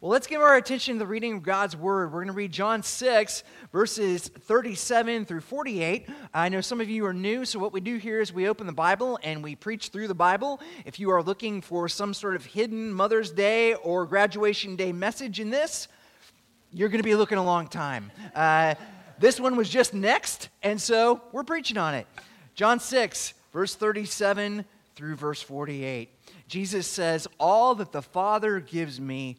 Well, let's give our attention to the reading of God's Word. We're going to read John 6, verses 37 through 48. I know some of you are new, so what we do here is we open the Bible and we preach through the Bible. If you are looking for some sort of hidden Mother's Day or graduation day message in this, you're going to be looking a long time. Uh, this one was just next, and so we're preaching on it. John 6, verse 37 through verse 48. Jesus says, All that the Father gives me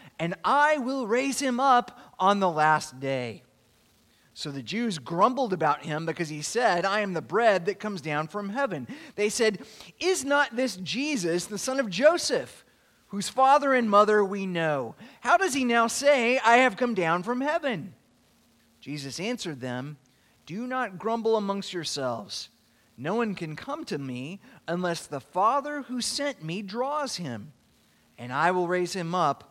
and I will raise him up on the last day. So the Jews grumbled about him because he said, I am the bread that comes down from heaven. They said, Is not this Jesus, the son of Joseph, whose father and mother we know? How does he now say, I have come down from heaven? Jesus answered them, Do not grumble amongst yourselves. No one can come to me unless the Father who sent me draws him, and I will raise him up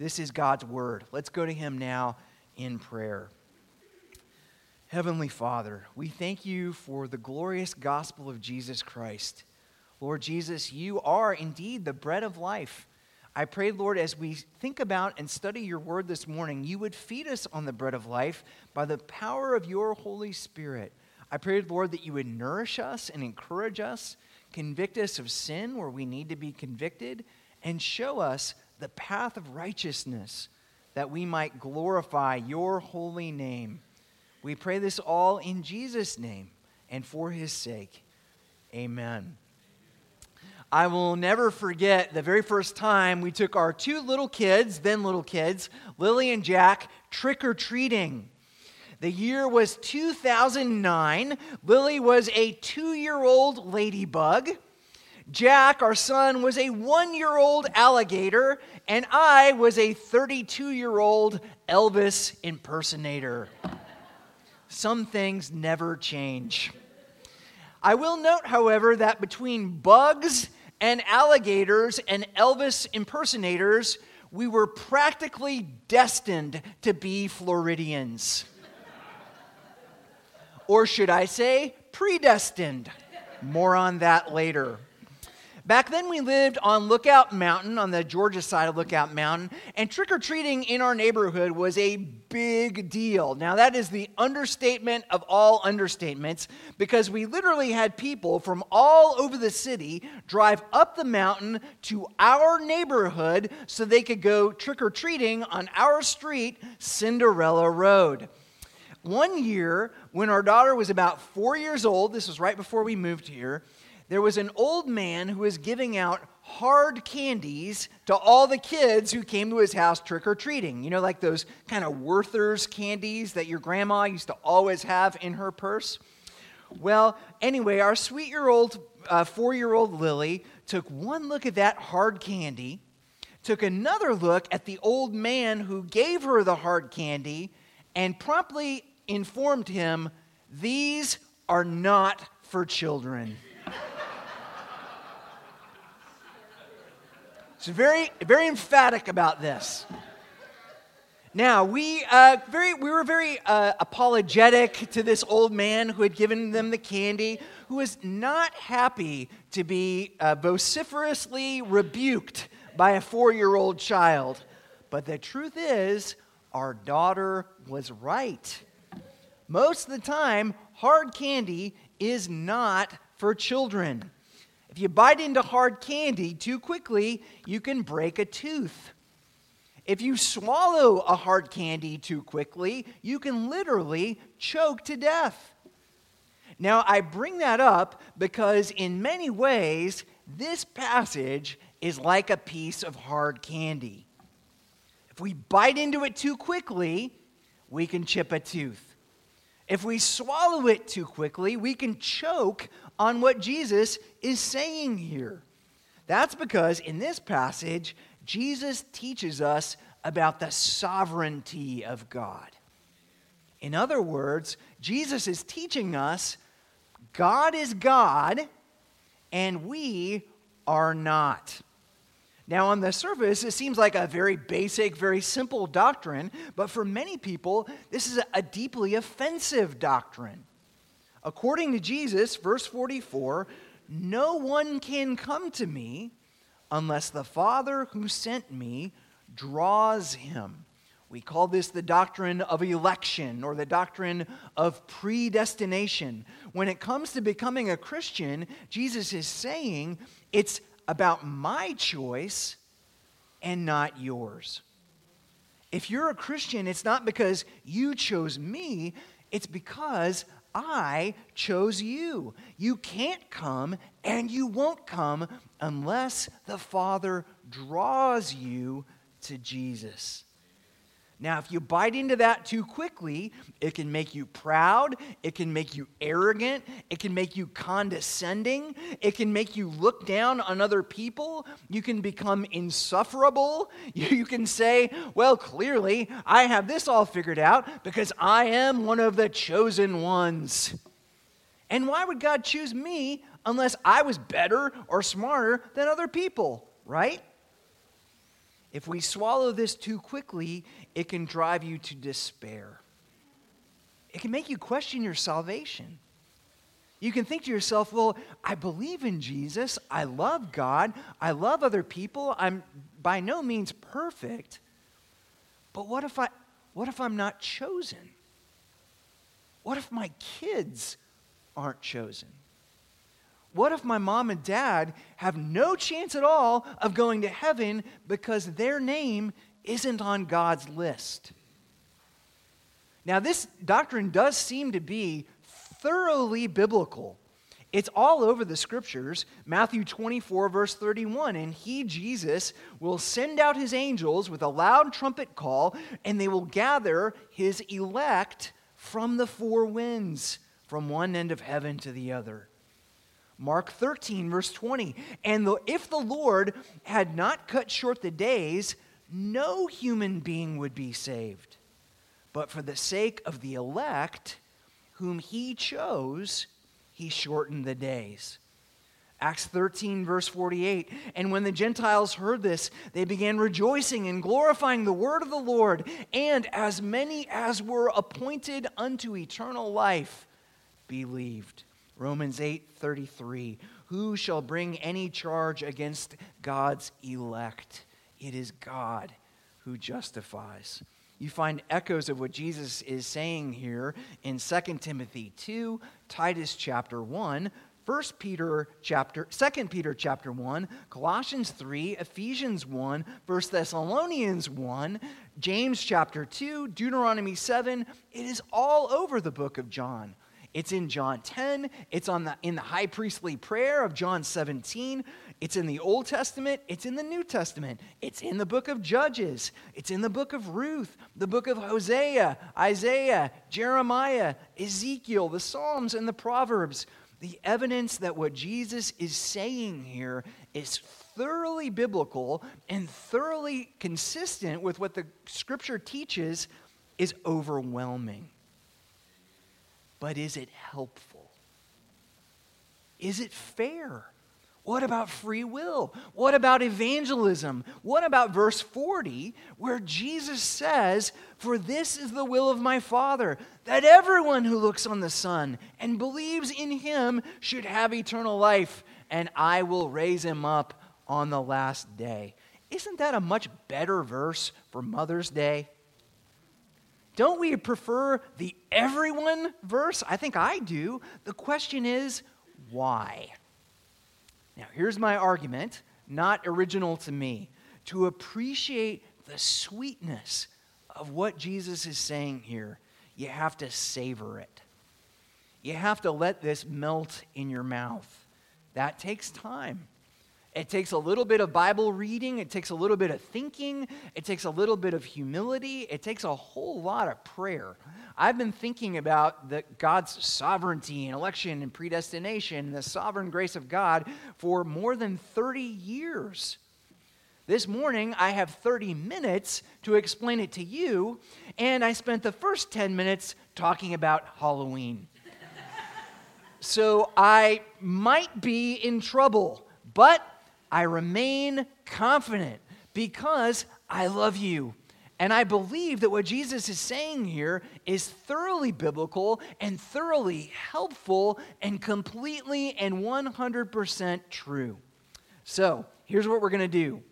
This is God's word. Let's go to him now in prayer. Heavenly Father, we thank you for the glorious gospel of Jesus Christ. Lord Jesus, you are indeed the bread of life. I pray, Lord, as we think about and study your word this morning, you would feed us on the bread of life by the power of your Holy Spirit. I pray, Lord, that you would nourish us and encourage us, convict us of sin where we need to be convicted, and show us the path of righteousness, that we might glorify your holy name. We pray this all in Jesus' name and for his sake. Amen. I will never forget the very first time we took our two little kids, then little kids, Lily and Jack, trick or treating. The year was 2009. Lily was a two year old ladybug. Jack, our son, was a one year old alligator, and I was a 32 year old Elvis impersonator. Some things never change. I will note, however, that between bugs and alligators and Elvis impersonators, we were practically destined to be Floridians. or should I say, predestined? More on that later. Back then, we lived on Lookout Mountain, on the Georgia side of Lookout Mountain, and trick or treating in our neighborhood was a big deal. Now, that is the understatement of all understatements because we literally had people from all over the city drive up the mountain to our neighborhood so they could go trick or treating on our street, Cinderella Road. One year, when our daughter was about four years old, this was right before we moved here there was an old man who was giving out hard candies to all the kids who came to his house trick or treating. You know, like those kind of Werther's candies that your grandma used to always have in her purse? Well, anyway, our sweet year old, uh, four year old Lily took one look at that hard candy, took another look at the old man who gave her the hard candy, and promptly informed him, These are not for children. It's very, very emphatic about this. Now, we, uh, very, we were very uh, apologetic to this old man who had given them the candy, who was not happy to be uh, vociferously rebuked by a four year old child. But the truth is, our daughter was right. Most of the time, hard candy is not for children. If you bite into hard candy too quickly, you can break a tooth. If you swallow a hard candy too quickly, you can literally choke to death. Now, I bring that up because in many ways, this passage is like a piece of hard candy. If we bite into it too quickly, we can chip a tooth. If we swallow it too quickly, we can choke on what Jesus is saying here. That's because in this passage, Jesus teaches us about the sovereignty of God. In other words, Jesus is teaching us God is God and we are not. Now, on the surface, it seems like a very basic, very simple doctrine, but for many people, this is a deeply offensive doctrine. According to Jesus, verse 44, no one can come to me unless the Father who sent me draws him. We call this the doctrine of election or the doctrine of predestination. When it comes to becoming a Christian, Jesus is saying it's about my choice and not yours. If you're a Christian, it's not because you chose me, it's because I chose you. You can't come and you won't come unless the Father draws you to Jesus. Now, if you bite into that too quickly, it can make you proud, it can make you arrogant, it can make you condescending, it can make you look down on other people, you can become insufferable. You can say, Well, clearly, I have this all figured out because I am one of the chosen ones. And why would God choose me unless I was better or smarter than other people, right? If we swallow this too quickly, it can drive you to despair. It can make you question your salvation. You can think to yourself, well, I believe in Jesus. I love God. I love other people. I'm by no means perfect. But what if I what if I'm not chosen? What if my kids aren't chosen? What if my mom and dad have no chance at all of going to heaven because their name isn't on God's list? Now, this doctrine does seem to be thoroughly biblical. It's all over the scriptures. Matthew 24, verse 31. And he, Jesus, will send out his angels with a loud trumpet call, and they will gather his elect from the four winds, from one end of heaven to the other. Mark 13, verse 20. And the, if the Lord had not cut short the days, no human being would be saved. But for the sake of the elect, whom he chose, he shortened the days. Acts 13, verse 48. And when the Gentiles heard this, they began rejoicing and glorifying the word of the Lord. And as many as were appointed unto eternal life believed. Romans 8:33 Who shall bring any charge against God's elect? It is God who justifies. You find echoes of what Jesus is saying here in 2 Timothy 2, Titus chapter 1, 1 Peter chapter 2 Peter chapter 1, Colossians 3, Ephesians 1, 1 Thessalonians 1, James chapter 2, Deuteronomy 7. It is all over the book of John. It's in John 10. It's on the, in the high priestly prayer of John 17. It's in the Old Testament. It's in the New Testament. It's in the book of Judges. It's in the book of Ruth, the book of Hosea, Isaiah, Jeremiah, Ezekiel, the Psalms, and the Proverbs. The evidence that what Jesus is saying here is thoroughly biblical and thoroughly consistent with what the scripture teaches is overwhelming. But is it helpful? Is it fair? What about free will? What about evangelism? What about verse 40, where Jesus says, For this is the will of my Father, that everyone who looks on the Son and believes in him should have eternal life, and I will raise him up on the last day. Isn't that a much better verse for Mother's Day? Don't we prefer the everyone verse? I think I do. The question is, why? Now, here's my argument, not original to me. To appreciate the sweetness of what Jesus is saying here, you have to savor it. You have to let this melt in your mouth. That takes time. It takes a little bit of Bible reading, it takes a little bit of thinking, it takes a little bit of humility, it takes a whole lot of prayer. I've been thinking about the, God's sovereignty and election and predestination and the sovereign grace of God for more than 30 years. This morning, I have 30 minutes to explain it to you, and I spent the first 10 minutes talking about Halloween. so I might be in trouble, but I remain confident because I love you. And I believe that what Jesus is saying here is thoroughly biblical and thoroughly helpful and completely and 100% true. So, here's what we're going to do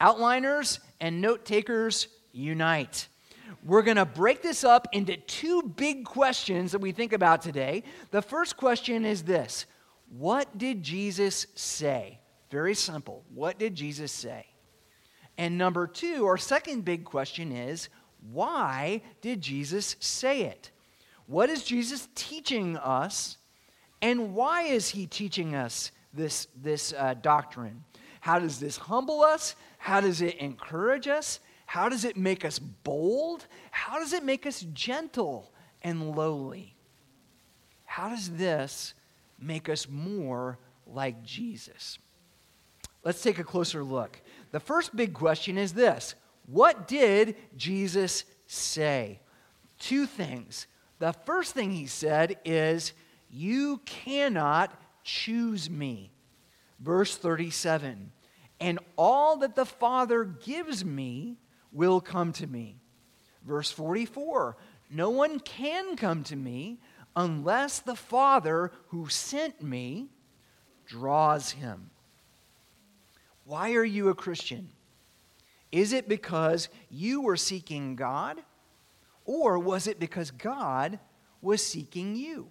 outliners and note takers unite. We're going to break this up into two big questions that we think about today. The first question is this What did Jesus say? Very simple. What did Jesus say? And number two, our second big question is why did Jesus say it? What is Jesus teaching us? And why is he teaching us this, this uh, doctrine? How does this humble us? How does it encourage us? How does it make us bold? How does it make us gentle and lowly? How does this make us more like Jesus? Let's take a closer look. The first big question is this What did Jesus say? Two things. The first thing he said is, You cannot choose me. Verse 37 And all that the Father gives me will come to me. Verse 44 No one can come to me unless the Father who sent me draws him. Why are you a Christian? Is it because you were seeking God? Or was it because God was seeking you?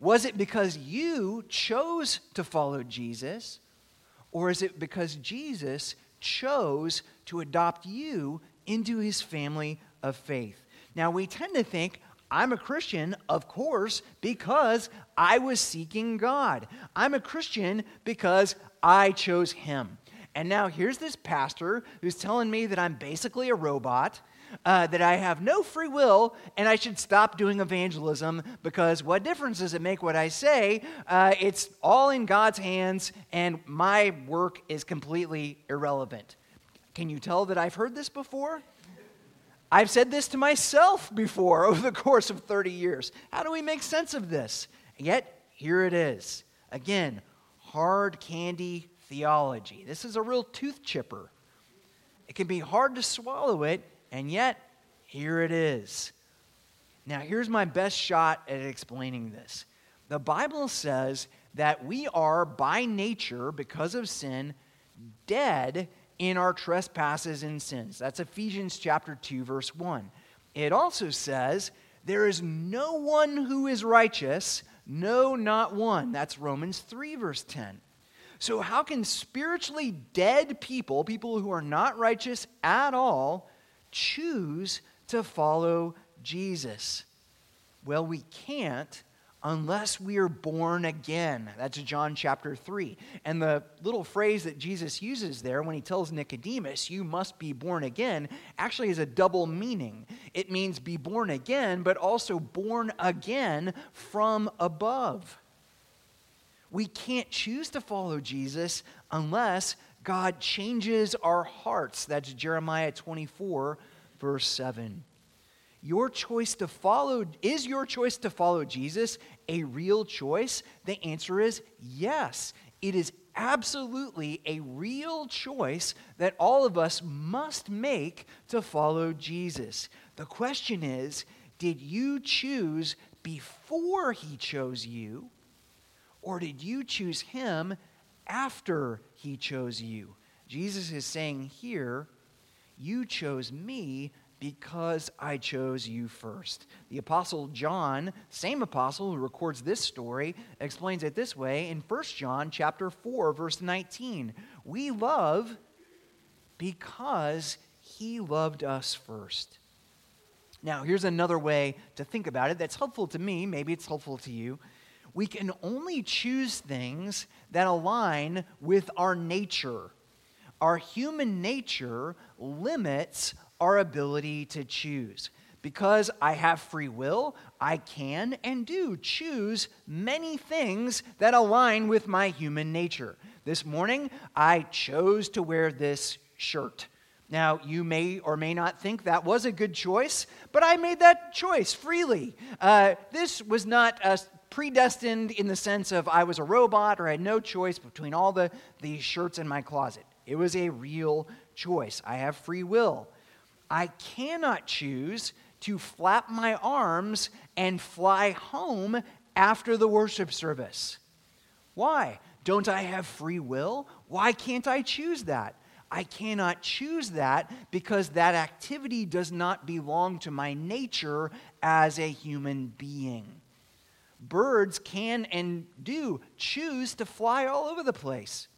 Was it because you chose to follow Jesus? Or is it because Jesus chose to adopt you into his family of faith? Now, we tend to think, I'm a Christian, of course, because I was seeking God. I'm a Christian because I chose him. And now here's this pastor who's telling me that I'm basically a robot, uh, that I have no free will, and I should stop doing evangelism because what difference does it make what I say? Uh, it's all in God's hands, and my work is completely irrelevant. Can you tell that I've heard this before? I've said this to myself before over the course of 30 years. How do we make sense of this? yet, here it is. Again, hard candy theology. This is a real tooth chipper. It can be hard to swallow it, and yet, here it is. Now, here's my best shot at explaining this. The Bible says that we are, by nature, because of sin, dead in our trespasses and sins. That's Ephesians chapter 2, verse 1. It also says, There is no one who is righteous, no, not one. That's Romans 3, verse 10. So, how can spiritually dead people, people who are not righteous at all, choose to follow Jesus? Well, we can't unless we are born again. That's John chapter 3. And the little phrase that Jesus uses there when he tells Nicodemus, you must be born again, actually has a double meaning. It means be born again, but also born again from above. We can't choose to follow Jesus unless God changes our hearts. That's Jeremiah 24, verse 7. Your choice to follow, is your choice to follow Jesus a real choice? The answer is yes. It is absolutely a real choice that all of us must make to follow Jesus. The question is did you choose before he chose you? Or did you choose him after he chose you? Jesus is saying here, You chose me because I chose you first. The apostle John, same apostle who records this story, explains it this way in 1 John chapter 4 verse 19. We love because He loved us first. Now, here's another way to think about it that's helpful to me. Maybe it's helpful to you. We can only choose things that align with our nature. Our human nature limits our ability to choose. Because I have free will, I can and do choose many things that align with my human nature. This morning, I chose to wear this shirt. Now, you may or may not think that was a good choice, but I made that choice freely. Uh, this was not uh, predestined in the sense of I was a robot or I had no choice between all the, the shirts in my closet. It was a real choice. I have free will. I cannot choose to flap my arms and fly home after the worship service. Why? Don't I have free will? Why can't I choose that? I cannot choose that because that activity does not belong to my nature as a human being. Birds can and do choose to fly all over the place,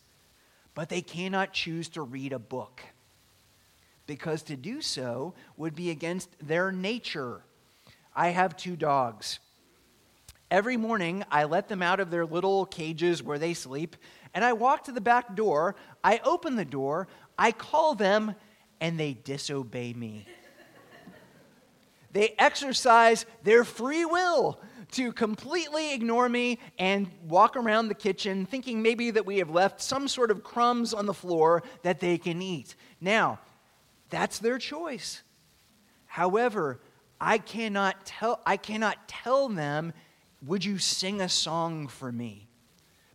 but they cannot choose to read a book because to do so would be against their nature. I have two dogs. Every morning, I let them out of their little cages where they sleep, and I walk to the back door. I open the door, I call them, and they disobey me. they exercise their free will to completely ignore me and walk around the kitchen thinking maybe that we have left some sort of crumbs on the floor that they can eat. Now, that's their choice. However, I cannot tell, I cannot tell them, would you sing a song for me?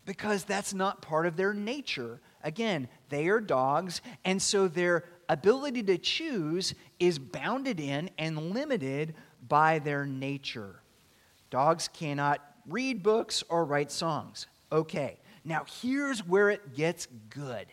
Because that's not part of their nature. Again, they are dogs, and so their ability to choose is bounded in and limited by their nature. Dogs cannot read books or write songs. Okay, now here's where it gets good.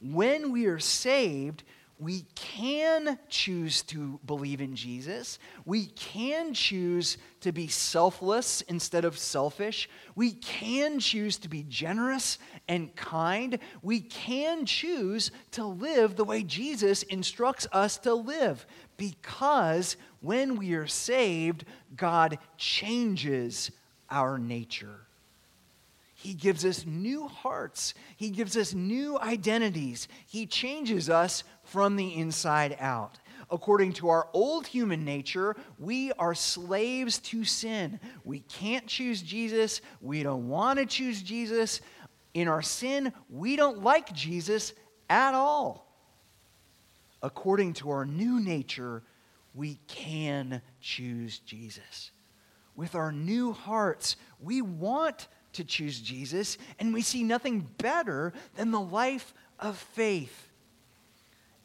When we are saved, we can choose to believe in Jesus. We can choose to be selfless instead of selfish. We can choose to be generous and kind. We can choose to live the way Jesus instructs us to live because when we are saved, God changes our nature. He gives us new hearts. He gives us new identities. He changes us from the inside out. According to our old human nature, we are slaves to sin. We can't choose Jesus. We don't want to choose Jesus. In our sin, we don't like Jesus at all. According to our new nature, we can choose Jesus. With our new hearts, we want to choose Jesus, and we see nothing better than the life of faith.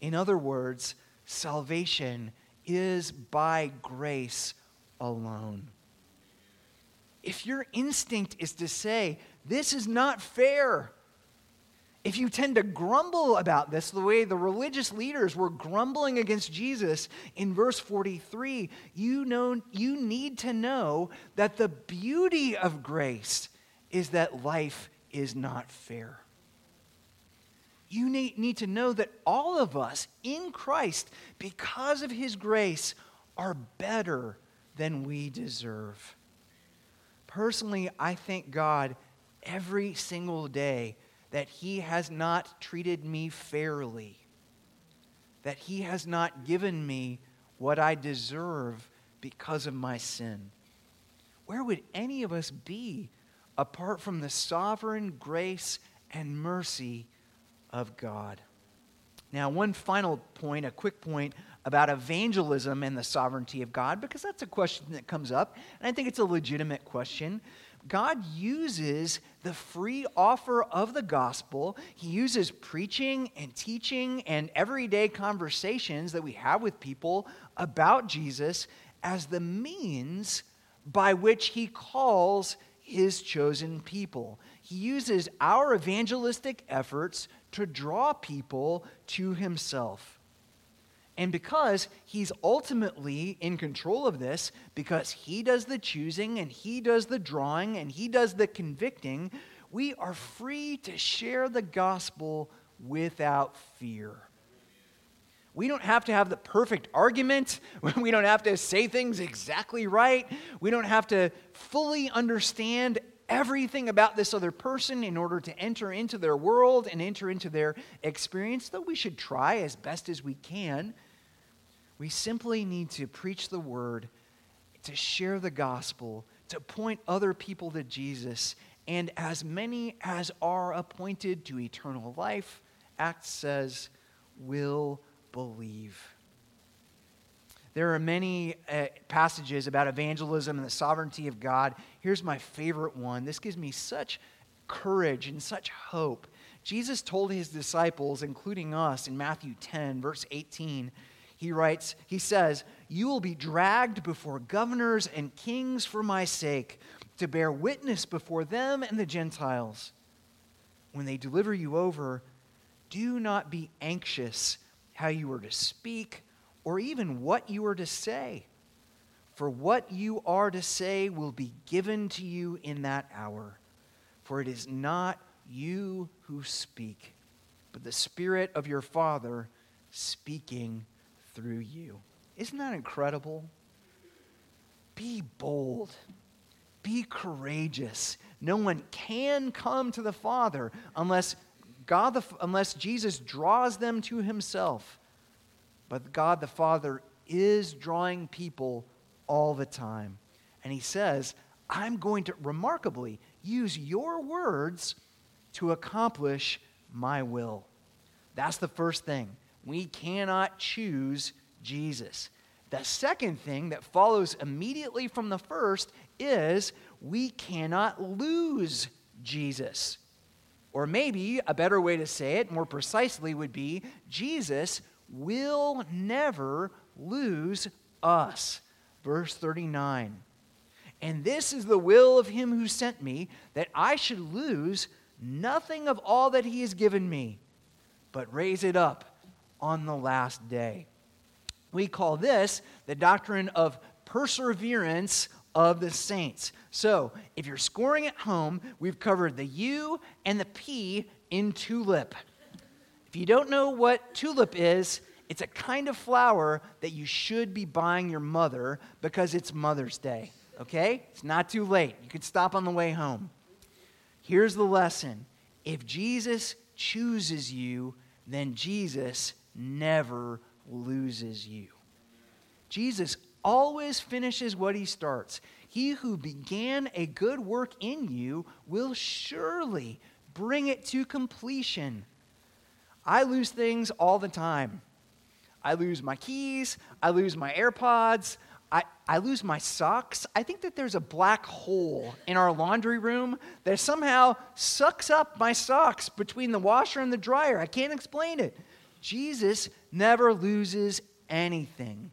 In other words, salvation is by grace alone. If your instinct is to say, this is not fair, if you tend to grumble about this, the way the religious leaders were grumbling against Jesus in verse 43, you, know, you need to know that the beauty of grace is that life is not fair you need to know that all of us in Christ, because of his grace, are better than we deserve. Personally, I thank God every single day that he has not treated me fairly, that he has not given me what I deserve because of my sin. Where would any of us be apart from the sovereign grace and mercy of God. Now, one final point, a quick point about evangelism and the sovereignty of God, because that's a question that comes up, and I think it's a legitimate question. God uses the free offer of the gospel. He uses preaching and teaching and everyday conversations that we have with people about Jesus as the means by which he calls his chosen people. Uses our evangelistic efforts to draw people to himself. And because he's ultimately in control of this, because he does the choosing and he does the drawing and he does the convicting, we are free to share the gospel without fear. We don't have to have the perfect argument. We don't have to say things exactly right. We don't have to fully understand everything about this other person in order to enter into their world and enter into their experience, though we should try as best as we can. We simply need to preach the word, to share the gospel, to point other people to Jesus, and as many as are appointed to eternal life, Acts says, will believe. There are many uh, passages about evangelism and the sovereignty of God. Here's my favorite one. This gives me such courage and such hope. Jesus told his disciples, including us, in Matthew 10, verse 18, he writes, He says, You will be dragged before governors and kings for my sake, to bear witness before them and the Gentiles. When they deliver you over, do not be anxious how you are to speak or even what you are to say. For what you are to say will be given to you in that hour. For it is not you who speak, but the Spirit of your Father speaking through you. Isn't that incredible? Be bold. Be courageous. No one can come to the Father unless God the, unless Jesus draws them to himself. But God the Father is drawing people all the time. And he says, I'm going to remarkably use your words to accomplish my will. That's the first thing. We cannot choose Jesus. The second thing that follows immediately from the first is we cannot lose Jesus. Or maybe a better way to say it, more precisely, would be Jesus will never lose us. Verse 39. And this is the will of him who sent me, that I should lose nothing of all that he has given me, but raise it up on the last day. We call this the doctrine of perseverance of the saints. So, if you're scoring at home, we've covered the U and the P in tulip. If you don't know what tulip is, it's a kind of flower that you should be buying your mother because it's Mother's Day, okay? It's not too late. You could stop on the way home. Here's the lesson if Jesus chooses you, then Jesus never loses you. Jesus always finishes what he starts. He who began a good work in you will surely bring it to completion. I lose things all the time. I lose my keys, I lose my AirPods, I, I lose my socks. I think that there's a black hole in our laundry room that somehow sucks up my socks between the washer and the dryer. I can't explain it. Jesus never loses anything.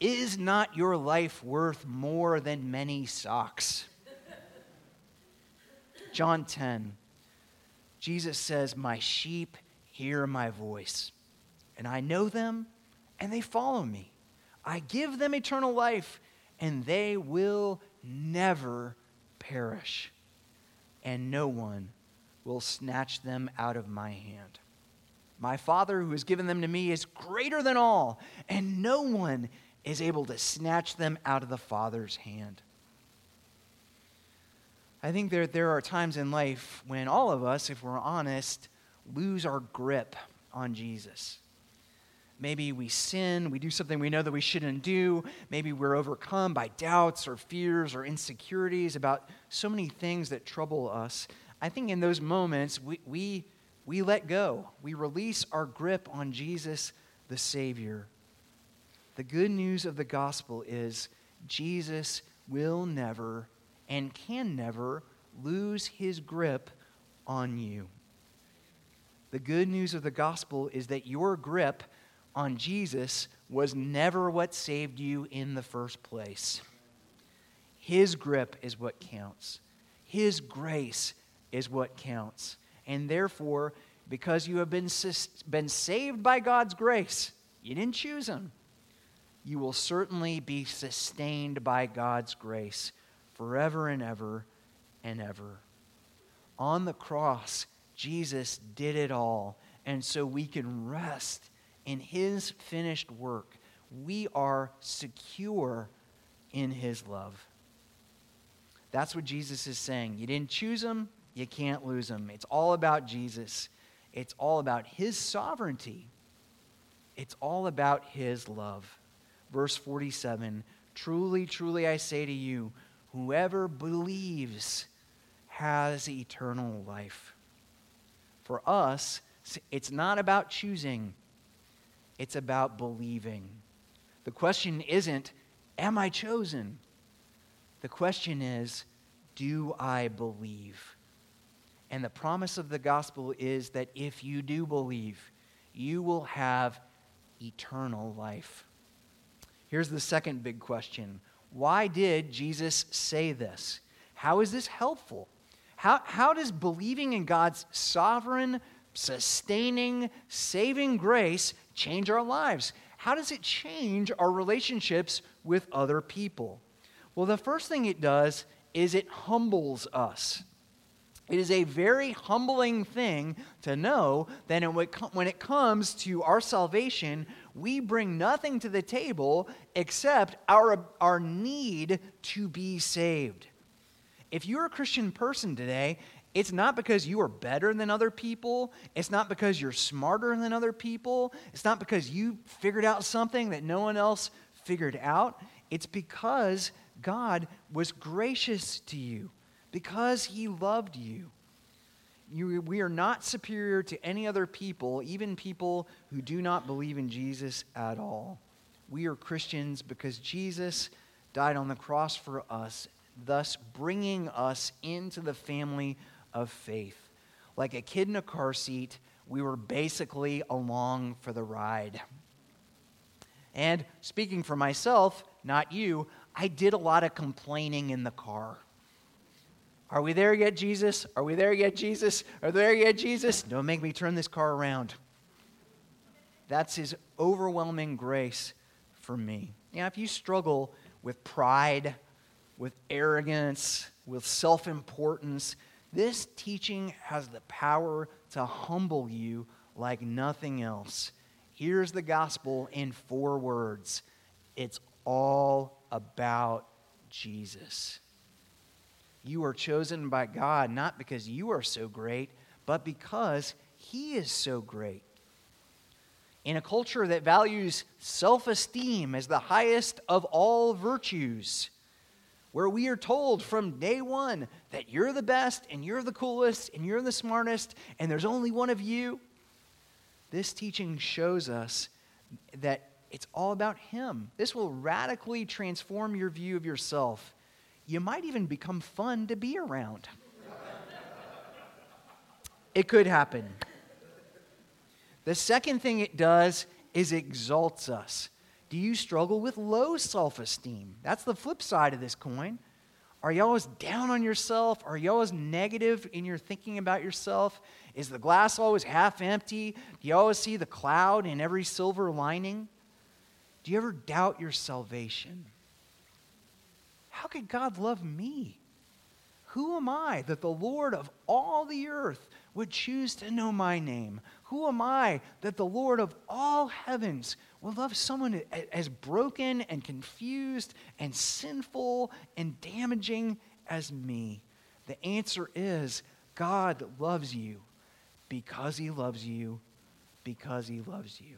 Is not your life worth more than many socks? John 10. Jesus says, My sheep hear my voice, and I know them, and they follow me. I give them eternal life, and they will never perish, and no one will snatch them out of my hand. My Father, who has given them to me, is greater than all, and no one is able to snatch them out of the Father's hand. I think there, there are times in life when all of us, if we're honest, lose our grip on Jesus. Maybe we sin, we do something we know that we shouldn't do. Maybe we're overcome by doubts or fears or insecurities about so many things that trouble us. I think in those moments, we, we, we let go. We release our grip on Jesus, the Savior. The good news of the gospel is Jesus will never and can never lose his grip on you. The good news of the gospel is that your grip on Jesus was never what saved you in the first place. His grip is what counts, His grace is what counts. And therefore, because you have been, been saved by God's grace, you didn't choose Him, you will certainly be sustained by God's grace forever and ever and ever. On the cross, Jesus did it all. And so we can rest in his finished work. We are secure in his love. That's what Jesus is saying. You didn't choose him, you can't lose him. It's all about Jesus, it's all about his sovereignty, it's all about his love. Verse 47 Truly, truly, I say to you, whoever believes has eternal life. For us, it's not about choosing, it's about believing. The question isn't, Am I chosen? The question is, Do I believe? And the promise of the gospel is that if you do believe, you will have eternal life. Here's the second big question Why did Jesus say this? How is this helpful? How, how does believing in God's sovereign, sustaining, saving grace change our lives? How does it change our relationships with other people? Well, the first thing it does is it humbles us. It is a very humbling thing to know that when it comes to our salvation, we bring nothing to the table except our, our need to be saved. If you're a Christian person today, it's not because you are better than other people. It's not because you're smarter than other people. It's not because you figured out something that no one else figured out. It's because God was gracious to you, because He loved you. you. We are not superior to any other people, even people who do not believe in Jesus at all. We are Christians because Jesus died on the cross for us thus bringing us into the family of faith. Like a kid in a car seat, we were basically along for the ride. And speaking for myself, not you, I did a lot of complaining in the car. Are we there yet, Jesus? Are we there yet, Jesus? Are there yet, Jesus? Don't make me turn this car around. That's his overwhelming grace for me. Now, if you struggle with pride with arrogance, with self importance. This teaching has the power to humble you like nothing else. Here's the gospel in four words it's all about Jesus. You are chosen by God not because you are so great, but because He is so great. In a culture that values self esteem as the highest of all virtues, where we are told from day one that you're the best and you're the coolest and you're the smartest and there's only one of you, this teaching shows us that it's all about Him. This will radically transform your view of yourself. You might even become fun to be around. it could happen. The second thing it does is exalts us. Do you struggle with low self esteem? That's the flip side of this coin. Are you always down on yourself? Are you always negative in your thinking about yourself? Is the glass always half empty? Do you always see the cloud in every silver lining? Do you ever doubt your salvation? How could God love me? Who am I that the Lord of all the earth would choose to know my name? Who am I that the Lord of all heavens will love someone as broken and confused and sinful and damaging as me? The answer is God loves you because he loves you, because he loves you.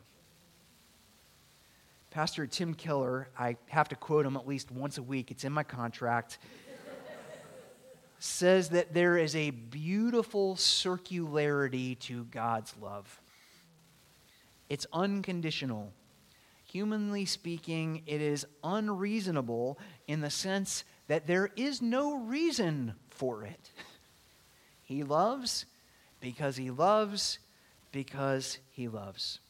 Pastor Tim Keller, I have to quote him at least once a week, it's in my contract, says that there is a beautiful circularity to God's love. It's unconditional humanly speaking, it is unreasonable in the sense that there is no reason for it. He loves because he loves because he loves.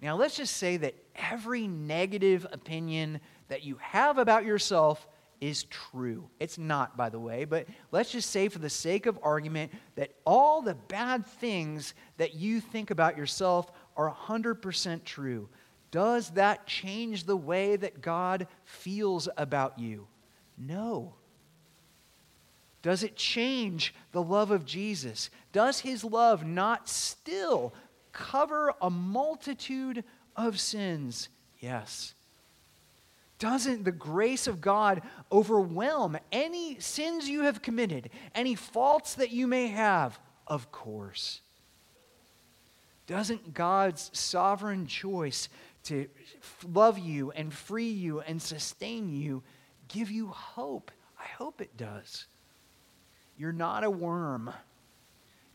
Now, let's just say that every negative opinion that you have about yourself is true. It's not, by the way, but let's just say, for the sake of argument, that all the bad things that you think about yourself are 100% true. Does that change the way that God feels about you? No. Does it change the love of Jesus? Does his love not still cover a multitude of sins? Yes. Doesn't the grace of God overwhelm any sins you have committed, any faults that you may have? Of course. Doesn't God's sovereign choice to love you and free you and sustain you give you hope? I hope it does. You're not a worm.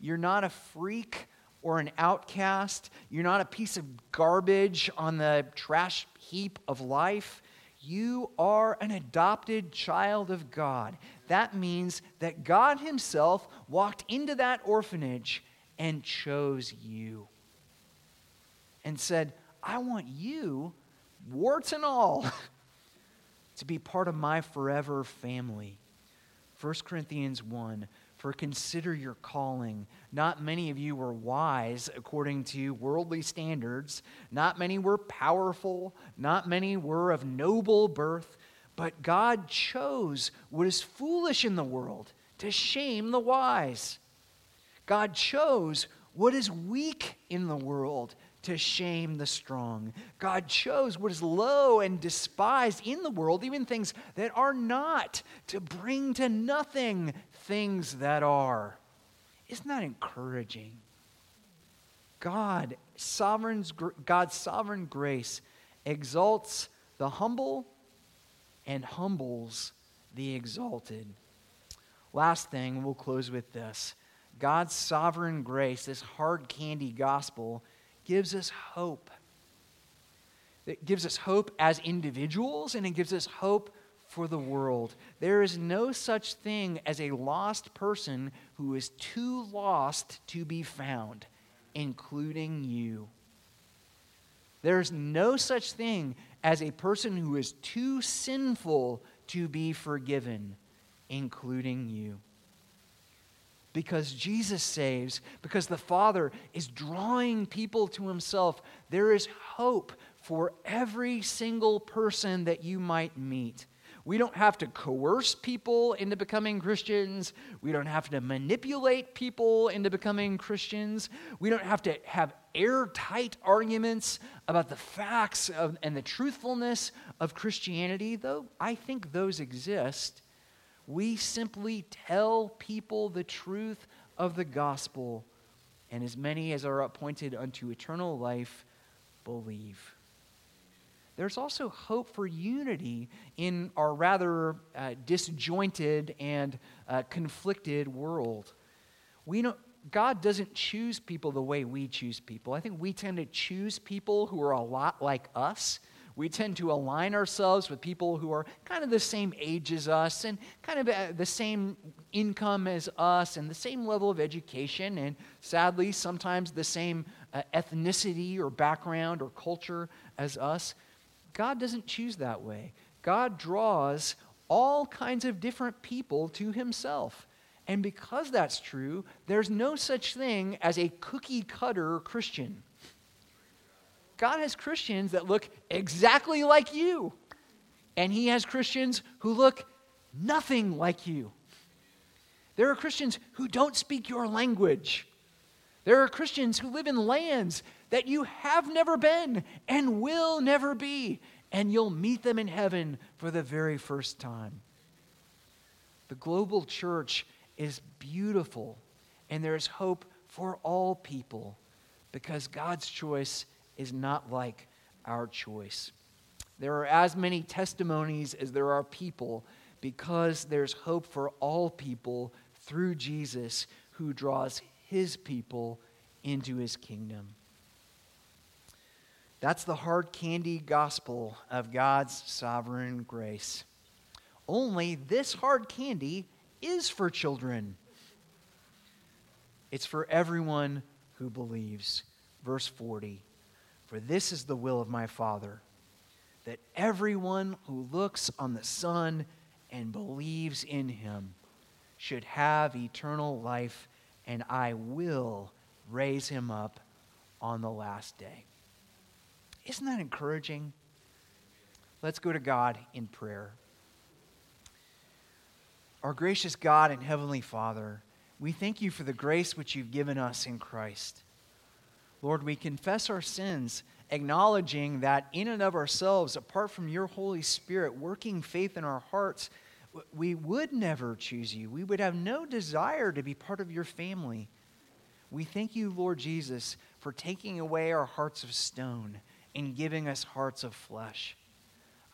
You're not a freak or an outcast. You're not a piece of garbage on the trash heap of life. You are an adopted child of God. That means that God Himself walked into that orphanage and chose you and said, I want you, warts and all, to be part of my forever family. 1 Corinthians 1 For consider your calling. Not many of you were wise according to worldly standards. Not many were powerful. Not many were of noble birth. But God chose what is foolish in the world to shame the wise. God chose what is weak in the world to shame the strong. God chose what is low and despised in the world, even things that are not, to bring to nothing things that are. Isn't that encouraging? God, sovereign's, God's sovereign grace exalts the humble and humbles the exalted. Last thing, we'll close with this God's sovereign grace, this hard candy gospel, gives us hope. It gives us hope as individuals and it gives us hope for the world. There is no such thing as a lost person who is too lost to be found, including you. There's no such thing as a person who is too sinful to be forgiven, including you because Jesus saves, because the Father is drawing people to Himself, there is hope for every single person that you might meet. We don't have to coerce people into becoming Christians. We don't have to manipulate people into becoming Christians. We don't have to have airtight arguments about the facts of, and the truthfulness of Christianity, though I think those exist. We simply tell people the truth of the gospel, and as many as are appointed unto eternal life believe. There's also hope for unity in our rather uh, disjointed and uh, conflicted world. We don't, God doesn't choose people the way we choose people. I think we tend to choose people who are a lot like us we tend to align ourselves with people who are kind of the same age as us and kind of uh, the same income as us and the same level of education and sadly sometimes the same uh, ethnicity or background or culture as us. God doesn't choose that way. God draws all kinds of different people to himself. And because that's true, there's no such thing as a cookie cutter Christian. God has Christians that look exactly like you, and He has Christians who look nothing like you. There are Christians who don't speak your language. There are Christians who live in lands that you have never been and will never be, and you'll meet them in heaven for the very first time. The global church is beautiful, and there's hope for all people because God's choice is not like our choice. There are as many testimonies as there are people because there's hope for all people through Jesus who draws his people into his kingdom. That's the hard candy gospel of God's sovereign grace. Only this hard candy is for children. It's for everyone who believes. Verse 40 for this is the will of my Father, that everyone who looks on the Son and believes in him should have eternal life, and I will raise him up on the last day. Isn't that encouraging? Let's go to God in prayer. Our gracious God and Heavenly Father, we thank you for the grace which you've given us in Christ. Lord, we confess our sins, acknowledging that in and of ourselves, apart from your Holy Spirit working faith in our hearts, we would never choose you. We would have no desire to be part of your family. We thank you, Lord Jesus, for taking away our hearts of stone and giving us hearts of flesh.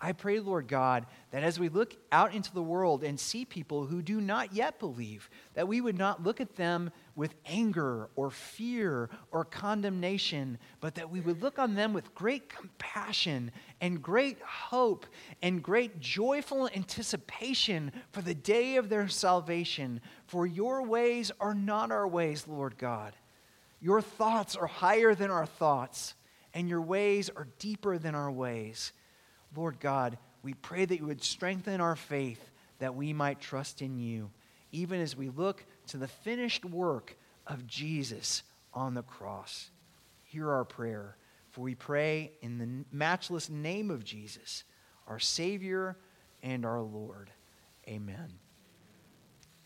I pray, Lord God, that as we look out into the world and see people who do not yet believe, that we would not look at them with anger or fear or condemnation, but that we would look on them with great compassion and great hope and great joyful anticipation for the day of their salvation. For your ways are not our ways, Lord God. Your thoughts are higher than our thoughts, and your ways are deeper than our ways. Lord God, we pray that you would strengthen our faith that we might trust in you, even as we look to the finished work of Jesus on the cross. Hear our prayer, for we pray in the matchless name of Jesus, our Savior and our Lord. Amen.